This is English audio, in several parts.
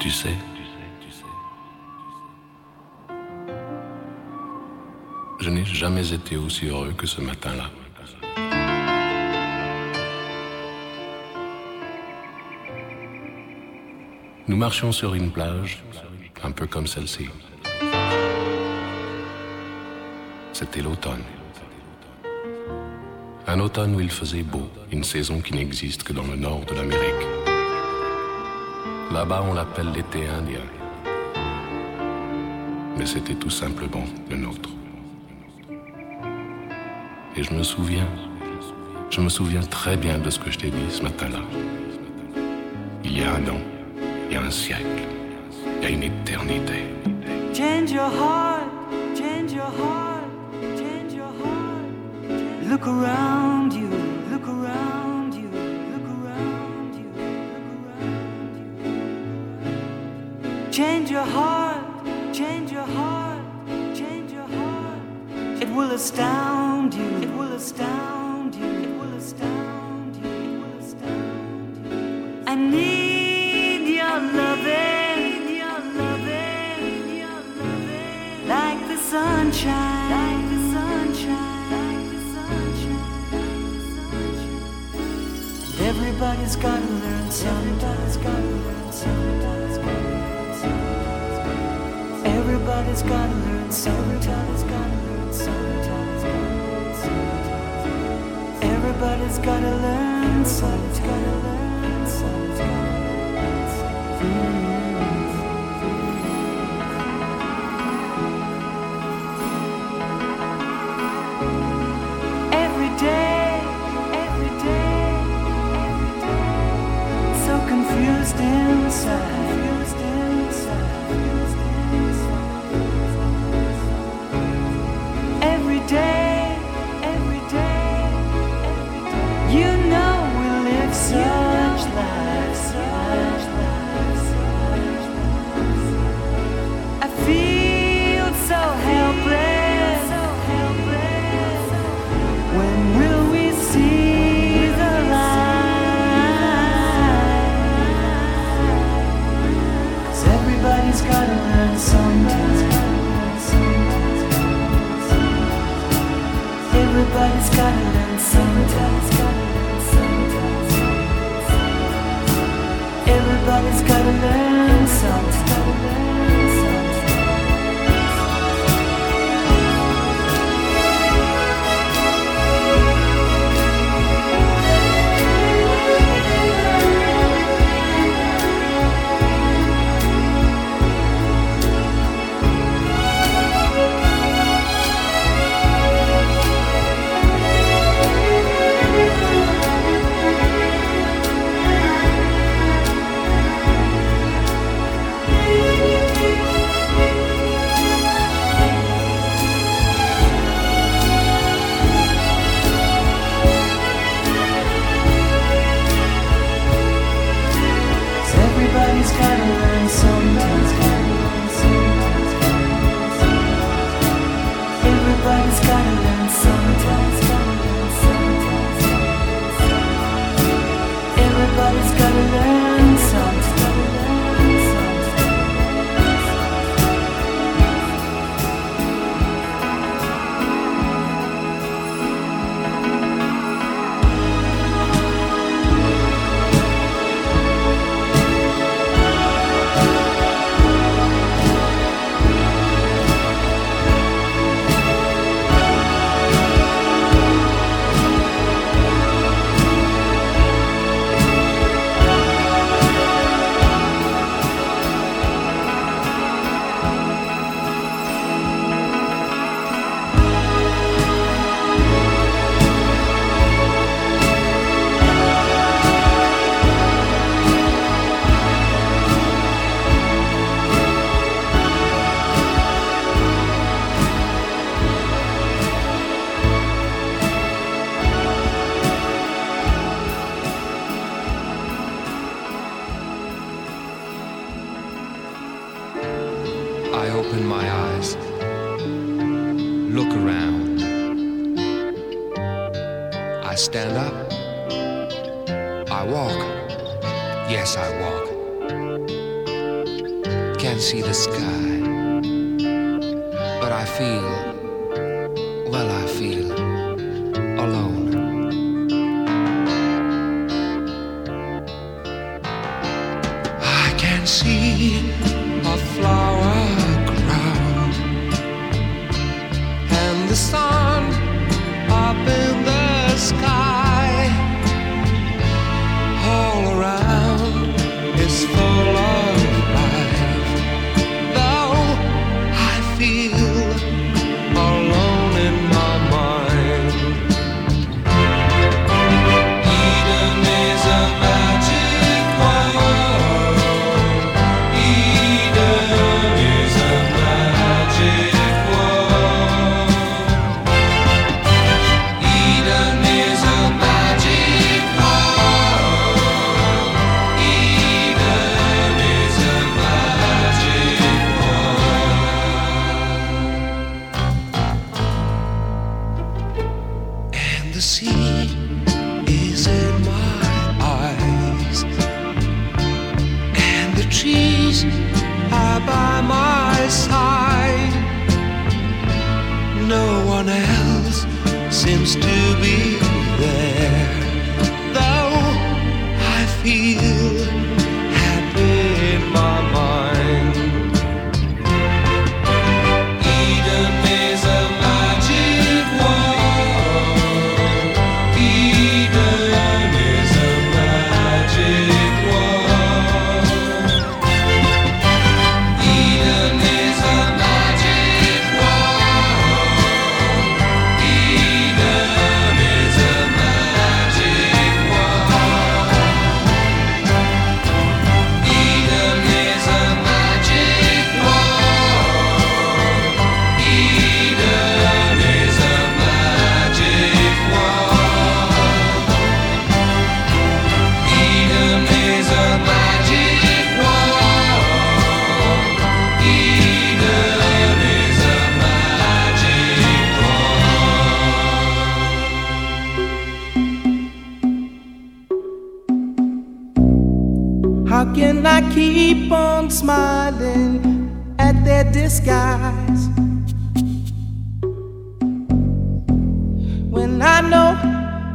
Tu sais, je n'ai jamais été aussi heureux que ce matin-là. Nous marchions sur une plage, un peu comme celle-ci. C'était l'automne. Un automne où il faisait beau, une saison qui n'existe que dans le nord de l'Amérique. Là-bas, on l'appelle l'été indien. Mais c'était tout simplement le nôtre. Et je me souviens, je me souviens très bien de ce que je t'ai dit ce matin-là. Il y a un an, il y a un siècle, il y a une éternité. Change your heart, change your heart, change your heart. Look around you, Change your heart, change your heart, change your heart. It will astound you, it will astound you, it will astound you, it will astound you. I need your loving, your loving, your loving, like the sunshine, like the sunshine, like the sunshine, like the sunshine. And everybody's gotta learn learn somebody's gotta learn somebody's Everybody's gotta learn gotta learn gotta learn. Everybody's gotta learn somebody's gotta learn gotta learn inside.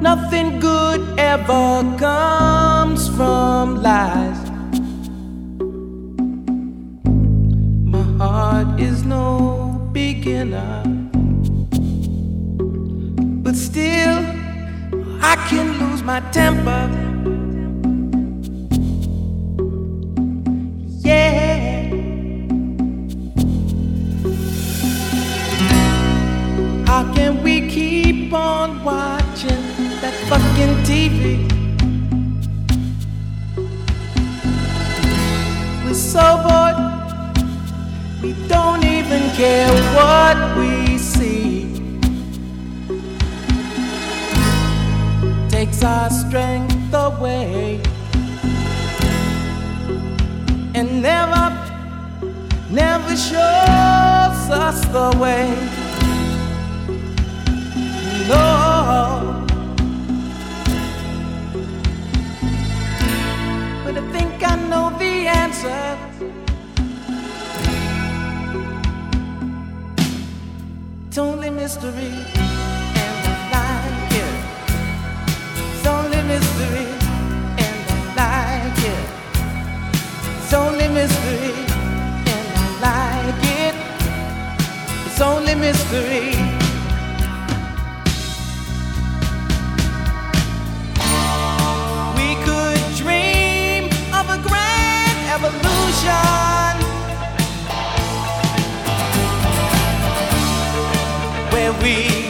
Nothing good ever comes from lies. My heart is no beginner, but still, I can lose my temper. fucking TV. We're so bored, we don't even care what we see. Takes our strength away. And never, never shows us the way. Lord. It's only mystery and I like it. It's only mystery and I like it. It's only mystery and I like it. It's only mystery. ocean. Where we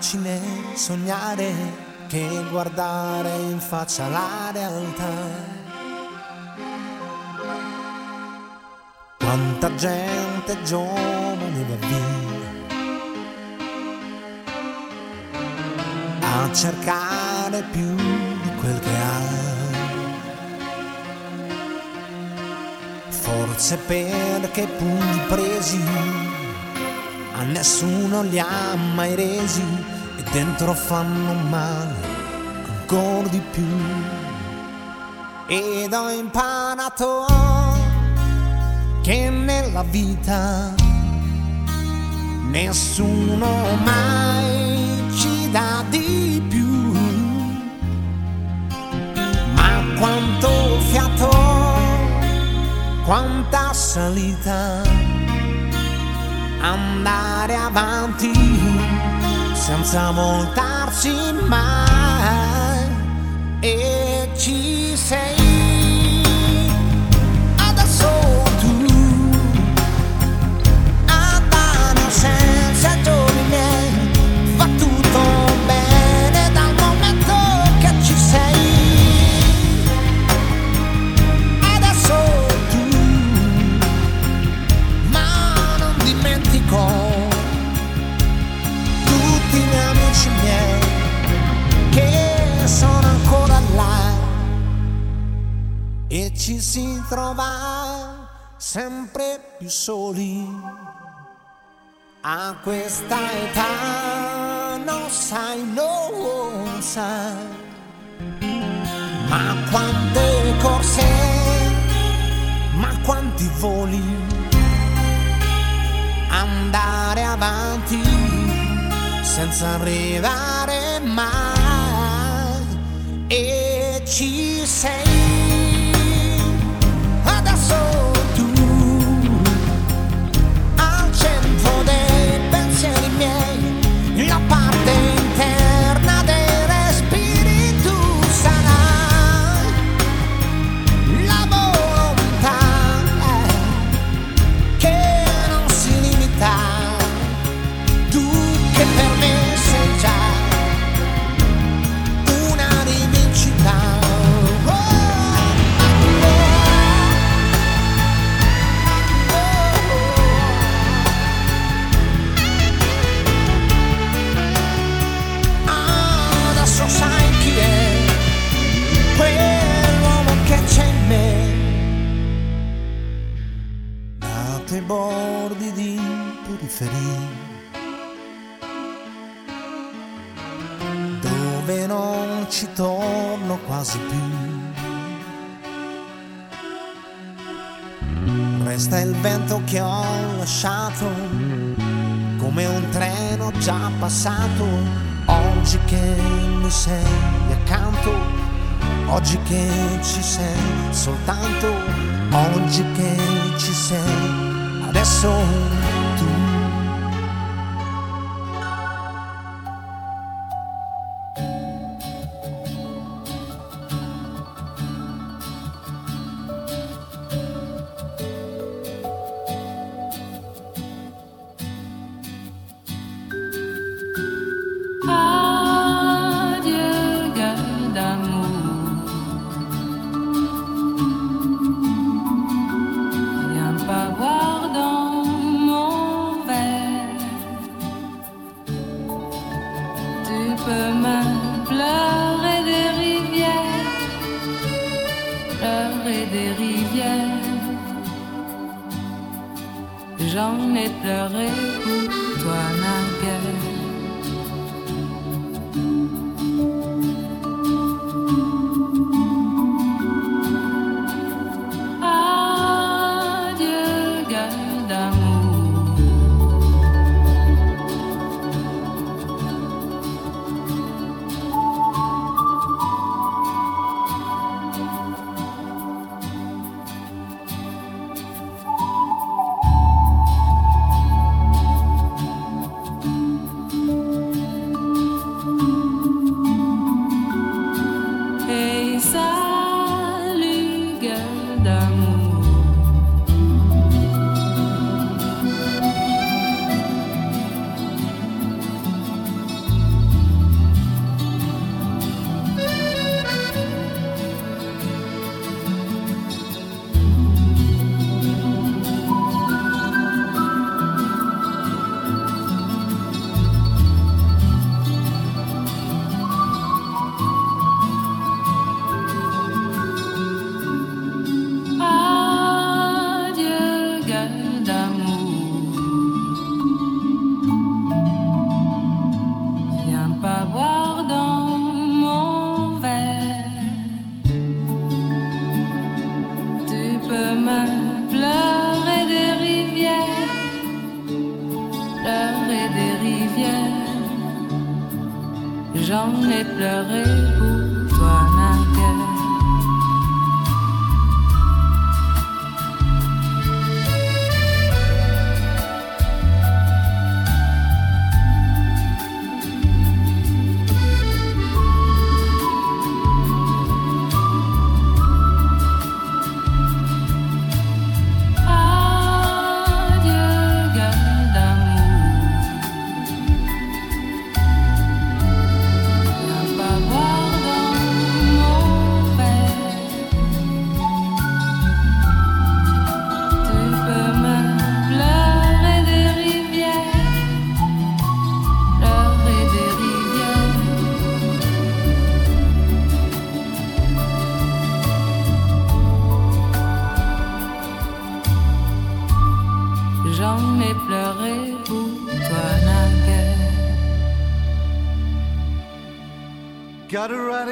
facile sognare che guardare in faccia la realtà. Quanta gente giovane va via a cercare più di quel che ha. Forse perché pugni presi nessuno li ha mai resi e dentro fanno male ancora di più. Ed ho imparato che nella vita nessuno mai ci dà di più. Ma quanto fiato, quanta salita andare avanti senza voltarsi mai. E ci sei ci si trova sempre più soli. A questa età non sai, non sai, ma quante corse, ma quanti voli, andare avanti senza arrivare mai. E ci que te said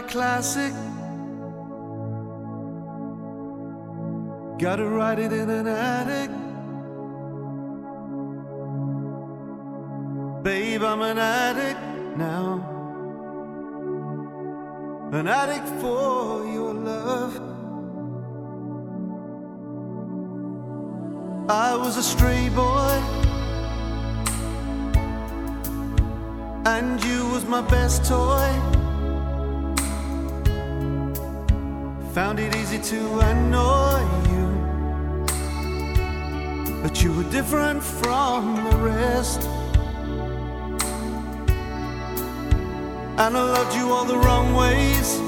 classic. Gotta write it in an attic. Babe, I'm an addict now. An addict for your love. I was a stray boy, and you was my best toy. Found it easy to annoy you, but you were different from the rest. And I loved you all the wrong ways.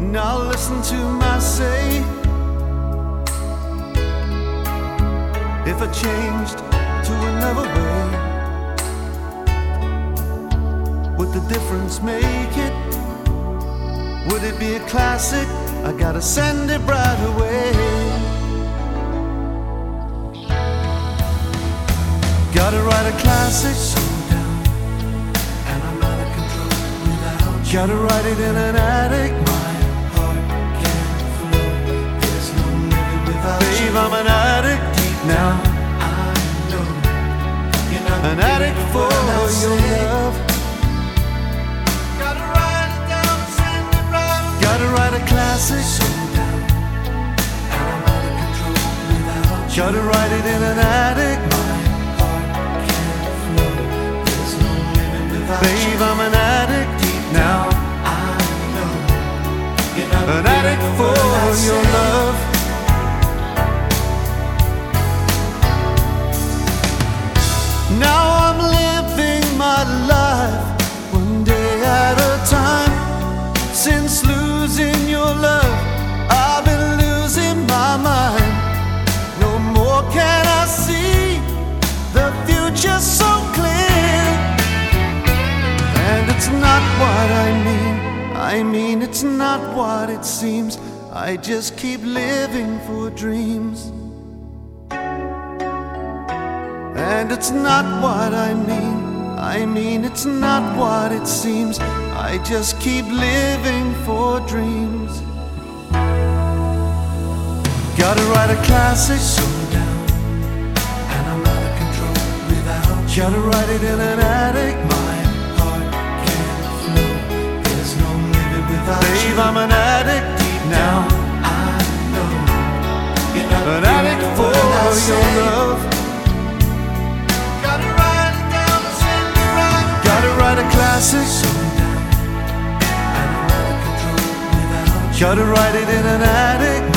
Now listen to my say. if I changed to another way? Would the difference make it? Would it be a classic? I gotta send it right away. Gotta write a classic. And I'm out of control without. Gotta write it in an attic. My heart can't flow. There's no living without Babe, you. I'm an addict now. I know you're not an addict for your love. Gotta write it in an attic. My heart can't flow. There's no Babe. I'm an addict deep now. I know not an addict for your love. Now I'm living my life one day at a time. Since losing your love, I've been losing my mind. No more can I see the future so clear. And it's not what I mean, I mean, it's not what it seems. I just keep living for dreams. And it's not what I mean, I mean, it's not what it seems. I just keep living for dreams. Gotta write a classic. So down, and I'm out of control without. Gotta write it in an attic. My heart can't flow. There's no living without Babe, you. I'm an addict deep now. I know you're not an addict for your love. Gotta write it down, send it right. Gotta write a classic. So Gotta write it in an attic.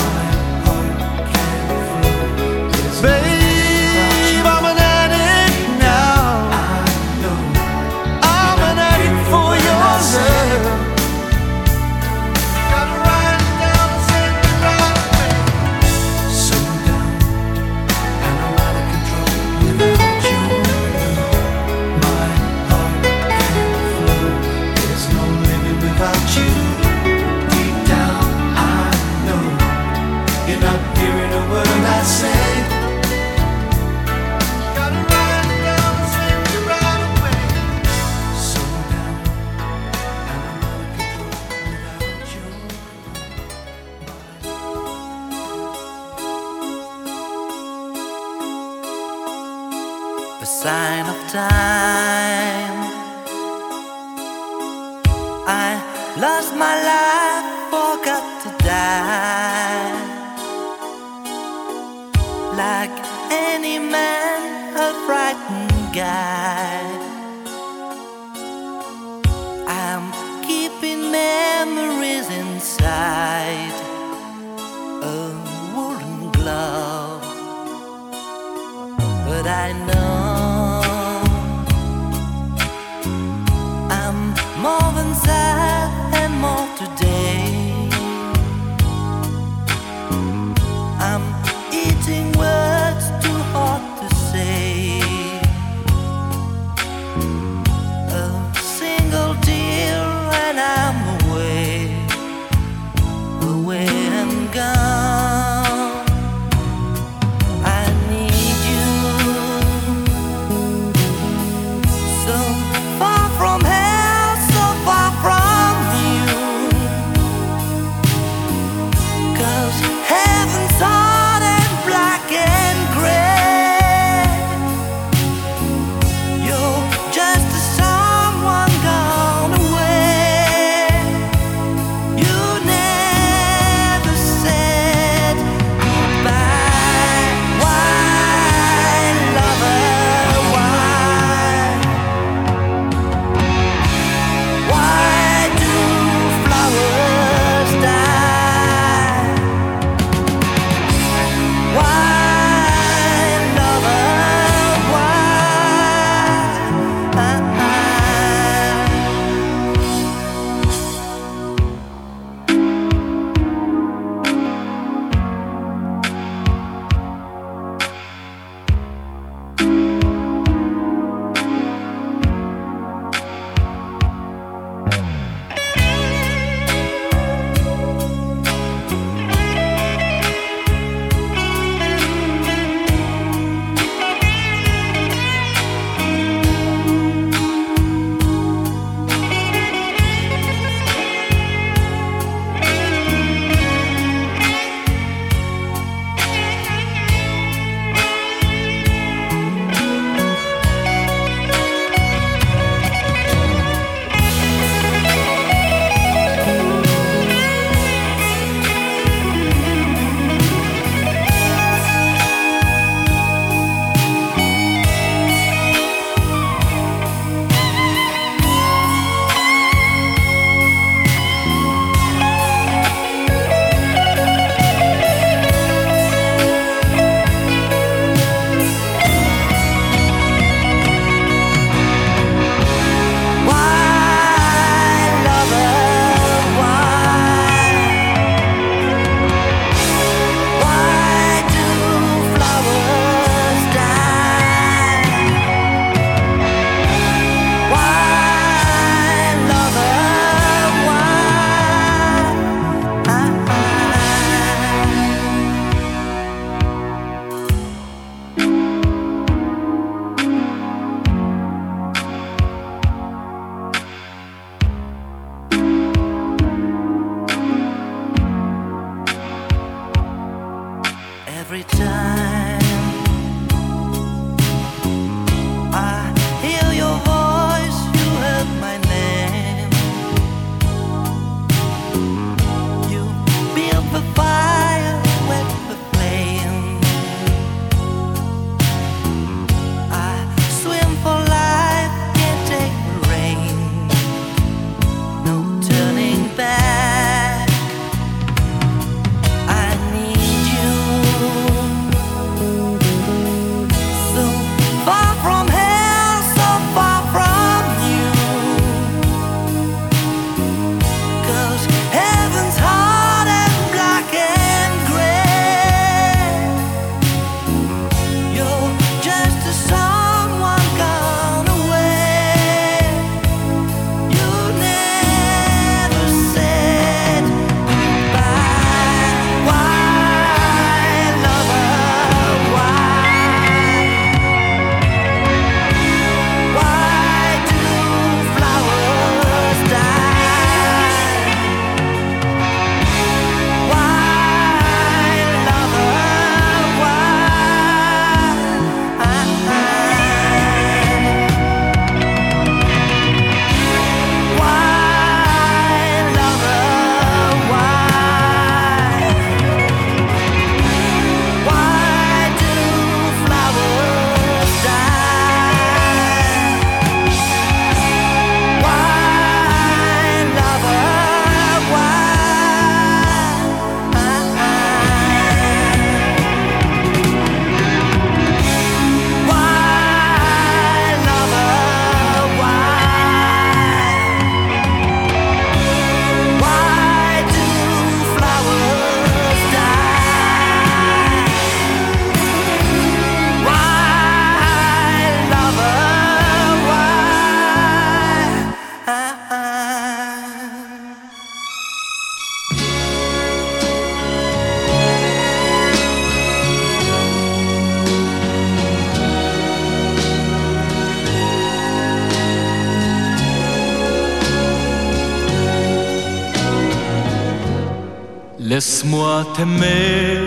t'aimer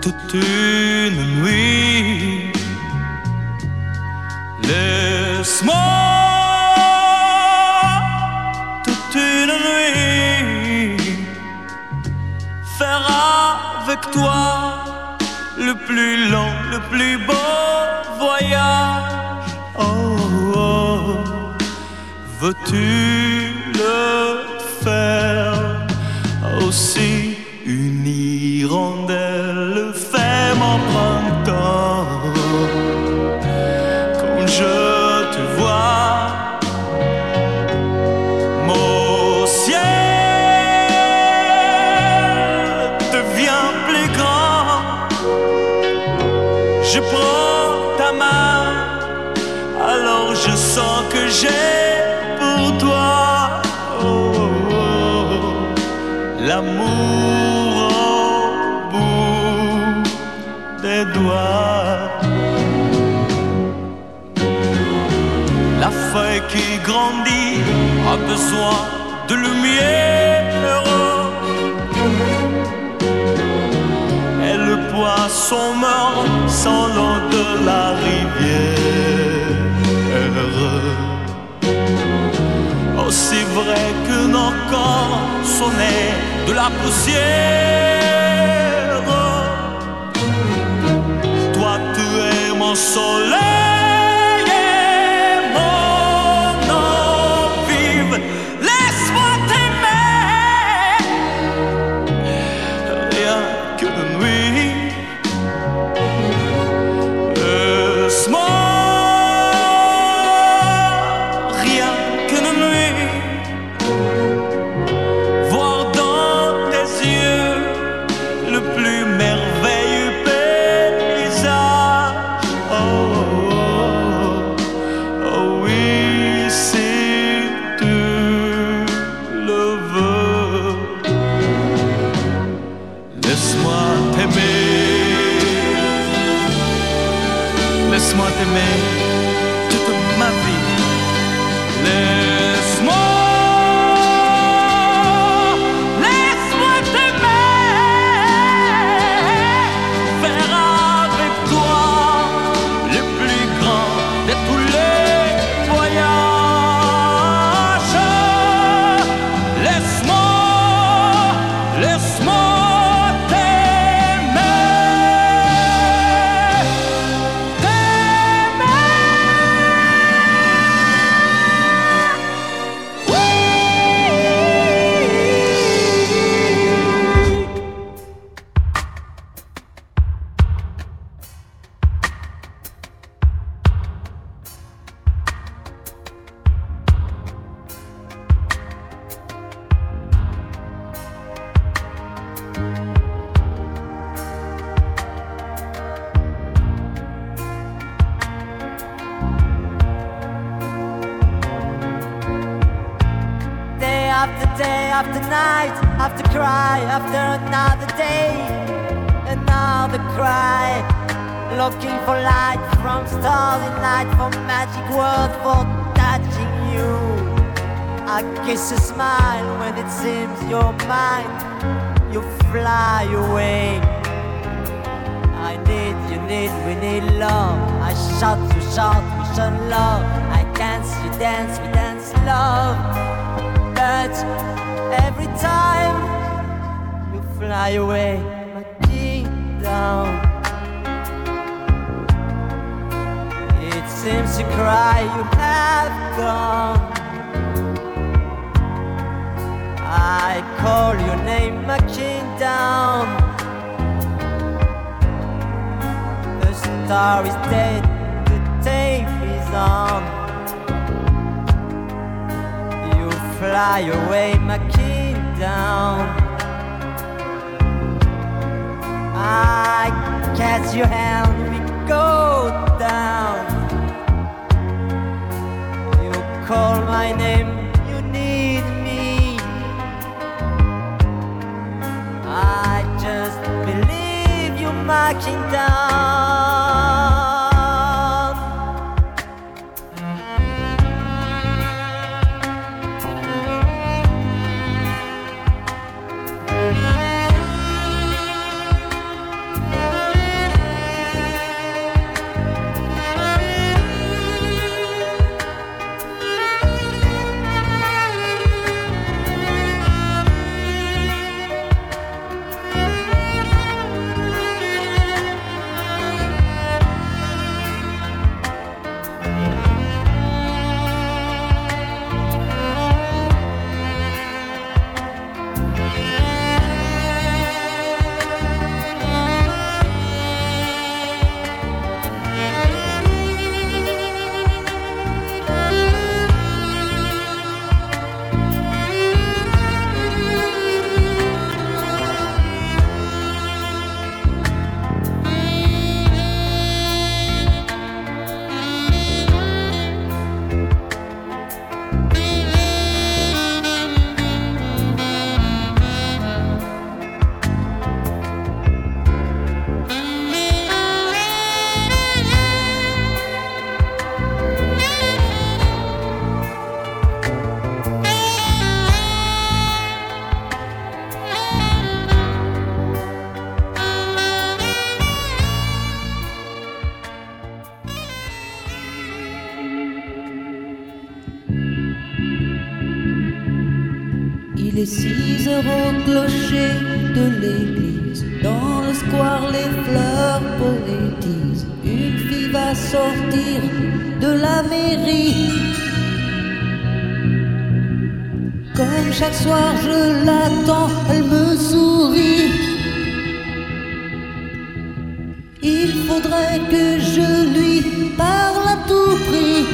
toute une nuit. Laisse-moi toute une nuit faire avec toi le plus long, le plus beau voyage. Oh, oh, oh. veux-tu? sang que j'ai pour toi. Oh, oh, oh. L'amour au bout des doigts. La feuille qui grandit a besoin de lumière. Et le poisson meurt sans l'eau de la rivière. Aussi oh, vrai que nos corps sonnaient de la poussière. Toi, tu es mon soleil. 听到 Comme chaque soir, je l'attends, elle me sourit. Il faudrait que je lui parle à tout prix.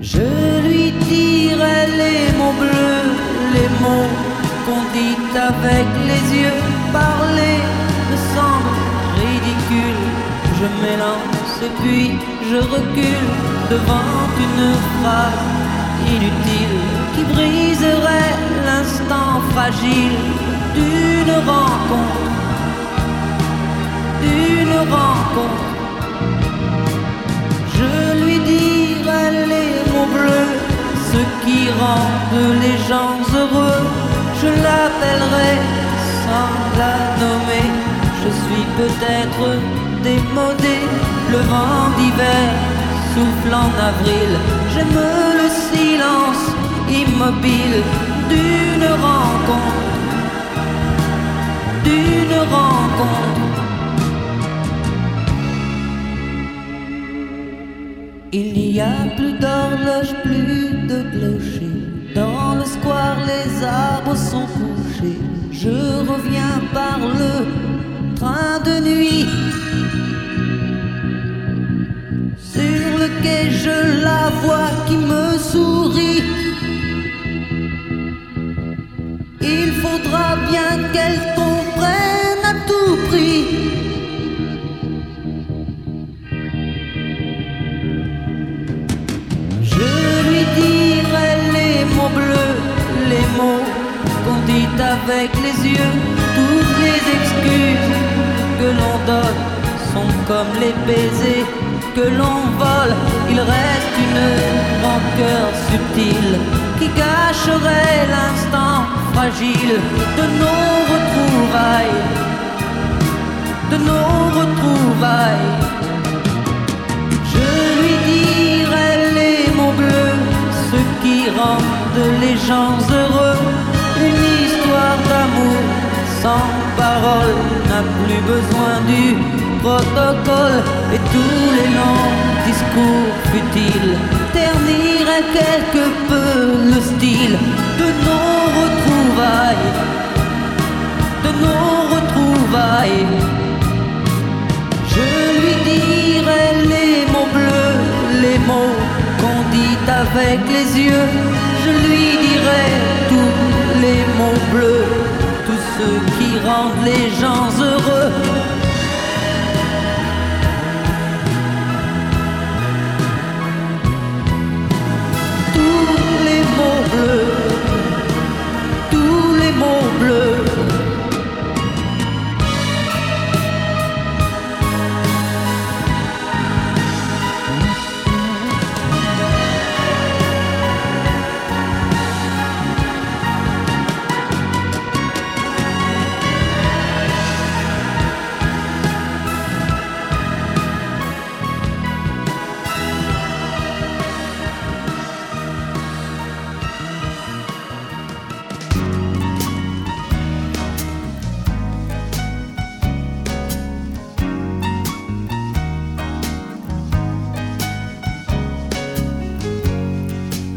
Je lui dirai les mots bleus, les mots qu'on dit avec les yeux. M'élance et puis je recule devant une phrase inutile qui briserait l'instant fragile d'une rencontre. D'une rencontre. Je lui dirai les mots bleus, ce qui rendent les gens heureux. Je l'appellerai sans la nommer. Je suis peut-être démodé, le vent d'hiver souffle en avril. J'aime le silence immobile d'une rencontre, d'une rencontre. Il n'y a plus d'horloge, plus de clocher. Dans le square, les arbres sont couchés. Je reviens par le train de nuit. bien qu'elle comprenne à tout prix. Je lui dirai les mots bleus, les mots qu'on dit avec les yeux, toutes les excuses que l'on donne sont comme les baisers que l'on vole, il reste une rancœur subtile qui cacherait l'instant fragile de nos retrouvailles, de nos retrouvailles. Je lui dirai les mots bleus, ceux qui rendent les gens heureux, une histoire d'amour sans parole n'a plus besoin du protocole. Et tous les longs discours futiles terniraient quelque peu le style de nos de nos retrouvailles. Je lui dirai les mots bleus, les mots qu'on dit avec les yeux. Je lui dirai tous les mots bleus, tous ceux qui rendent les gens heureux. Tous les mots bleus, mots bleus.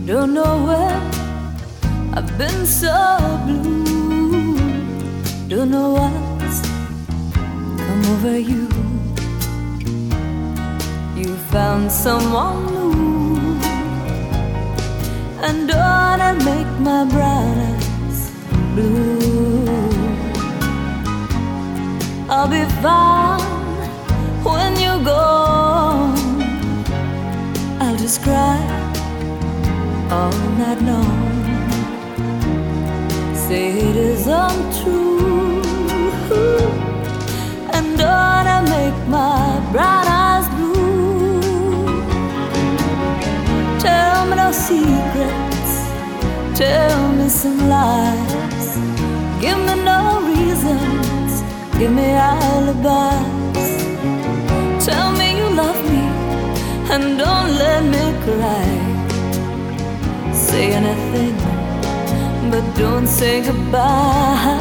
Don't know where I've been so blue. Don't know what's come over you. You found someone new, and don't I make my brown eyes blue? I'll be fine when you're gone. I'll just cry all night long. Say it is untrue, and don't I make my brown eyes blue? Tell me no secrets, tell me some lies. Give me no reasons, give me alibis. Tell me you love me, and don't let me cry say anything, but don't say goodbye.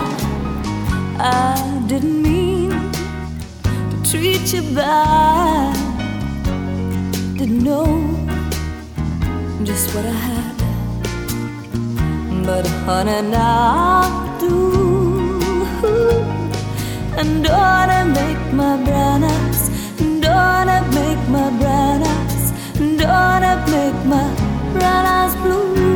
I didn't mean to treat you bad. Didn't know just what I had, but honey, now I do. And don't I make my brown eyes, don't I make my brown eyes, don't I make my eyes blue.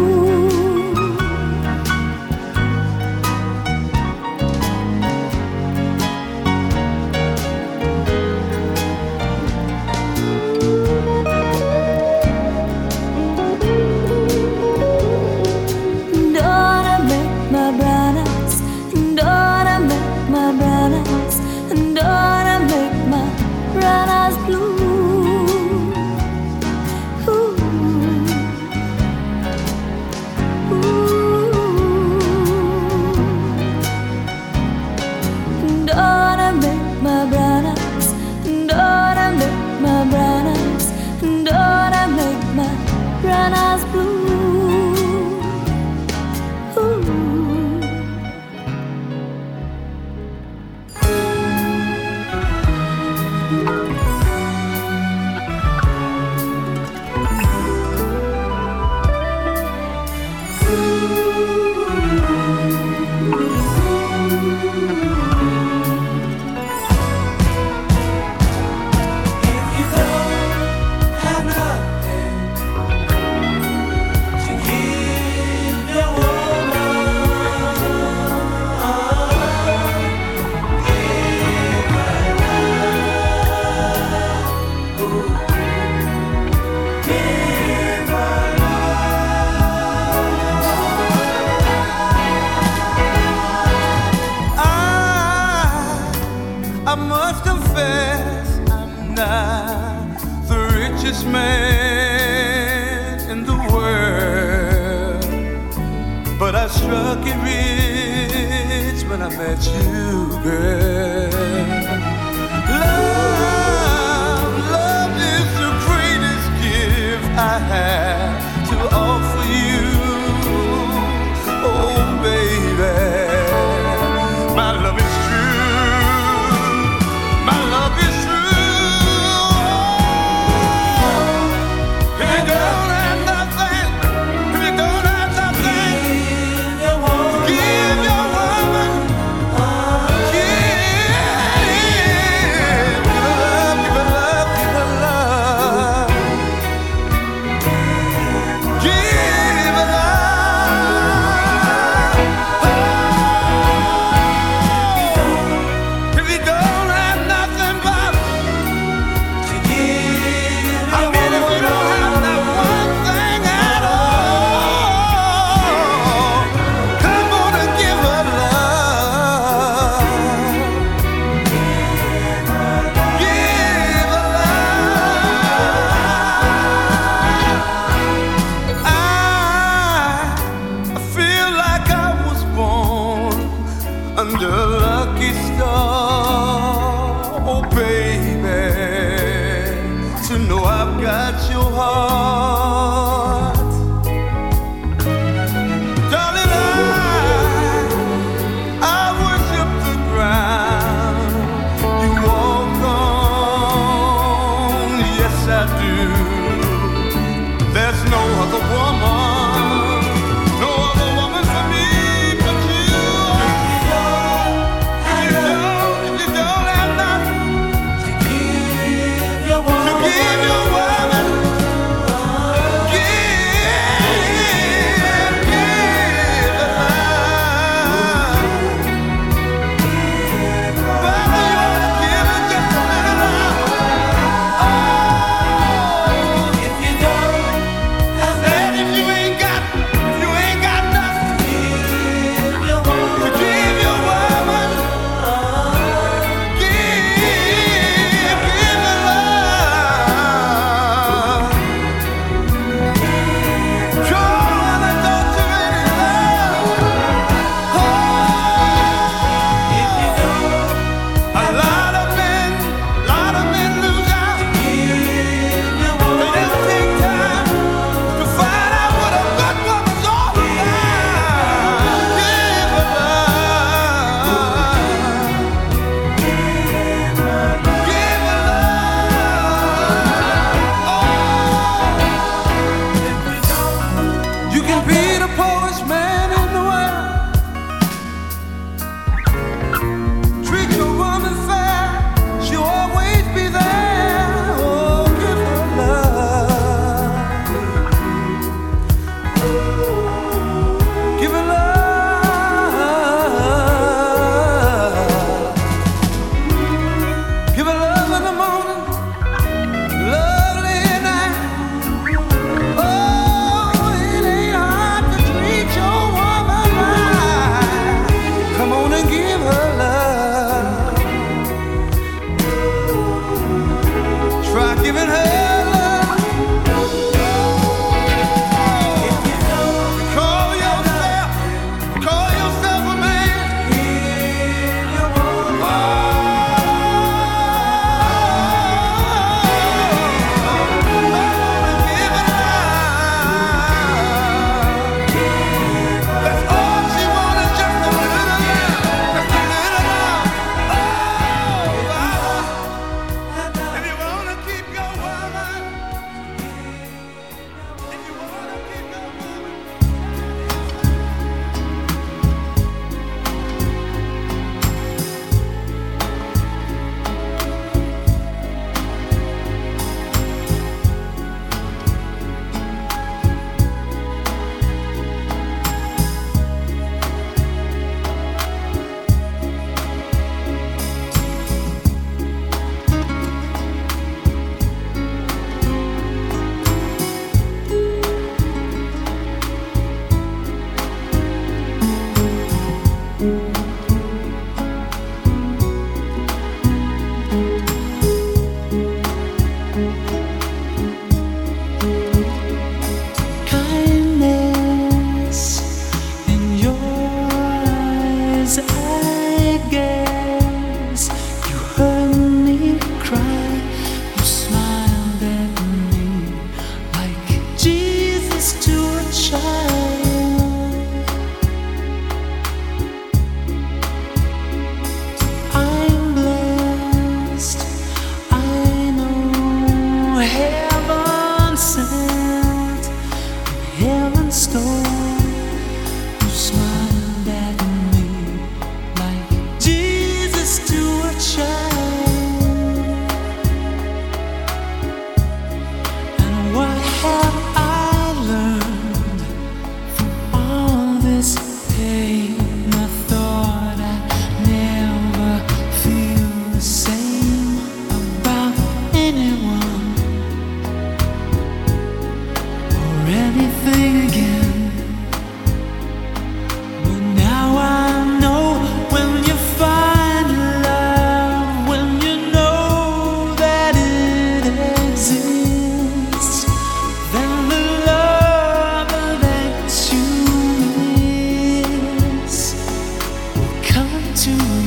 to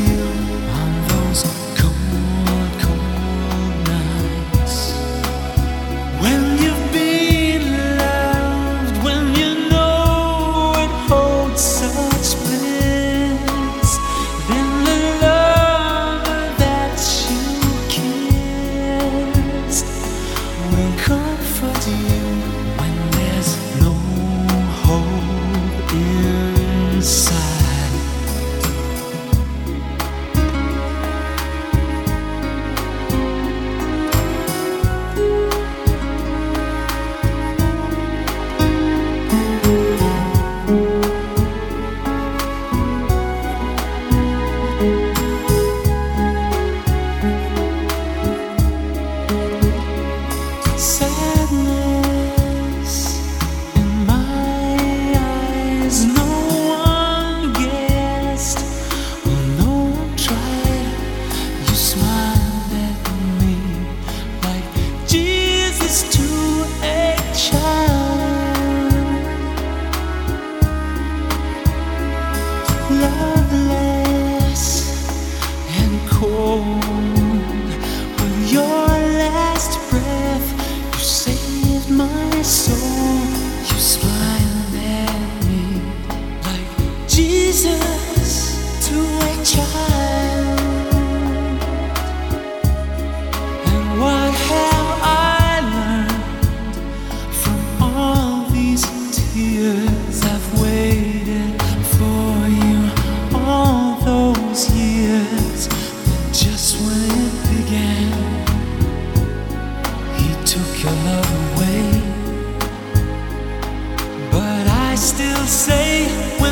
single memory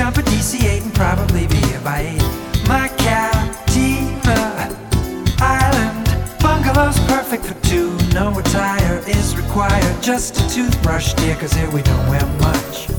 jump a DC 8 and probably be by 8. My Captiva Island bungalow's perfect for two. No attire is required, just a toothbrush, dear, cause here we don't wear much.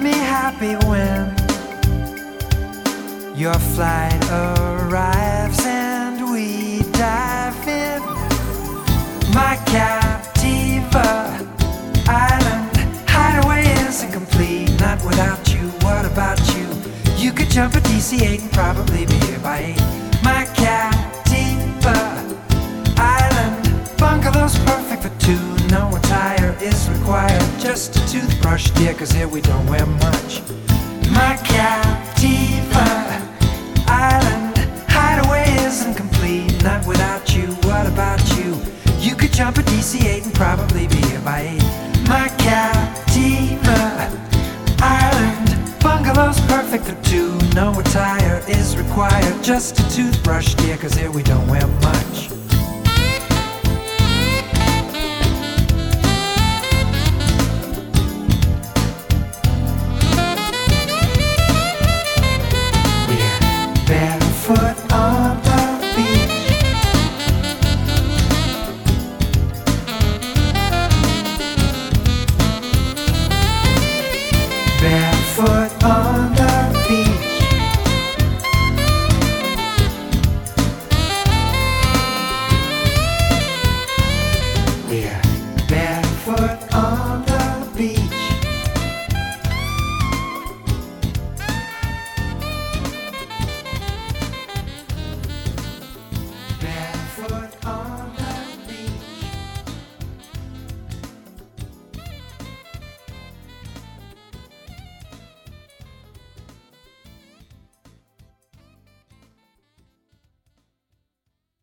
Me happy when your flight arrives and we dive in. My Captiva Island hideaway isn't complete, not without you. What about you? You could jump a DC 8 and probably be here by 8. My Captiva Island bungalow's perfect for two. No attire is required, just a toothbrush, dear, cause here we don't wear much. My Captiva Island hideaway isn't complete, not without you. What about you? You could jump a DC 8 and probably be here by 8. My Captiva Island bungalow's perfect for two. No attire is required, just a toothbrush, dear, cause here we don't wear much.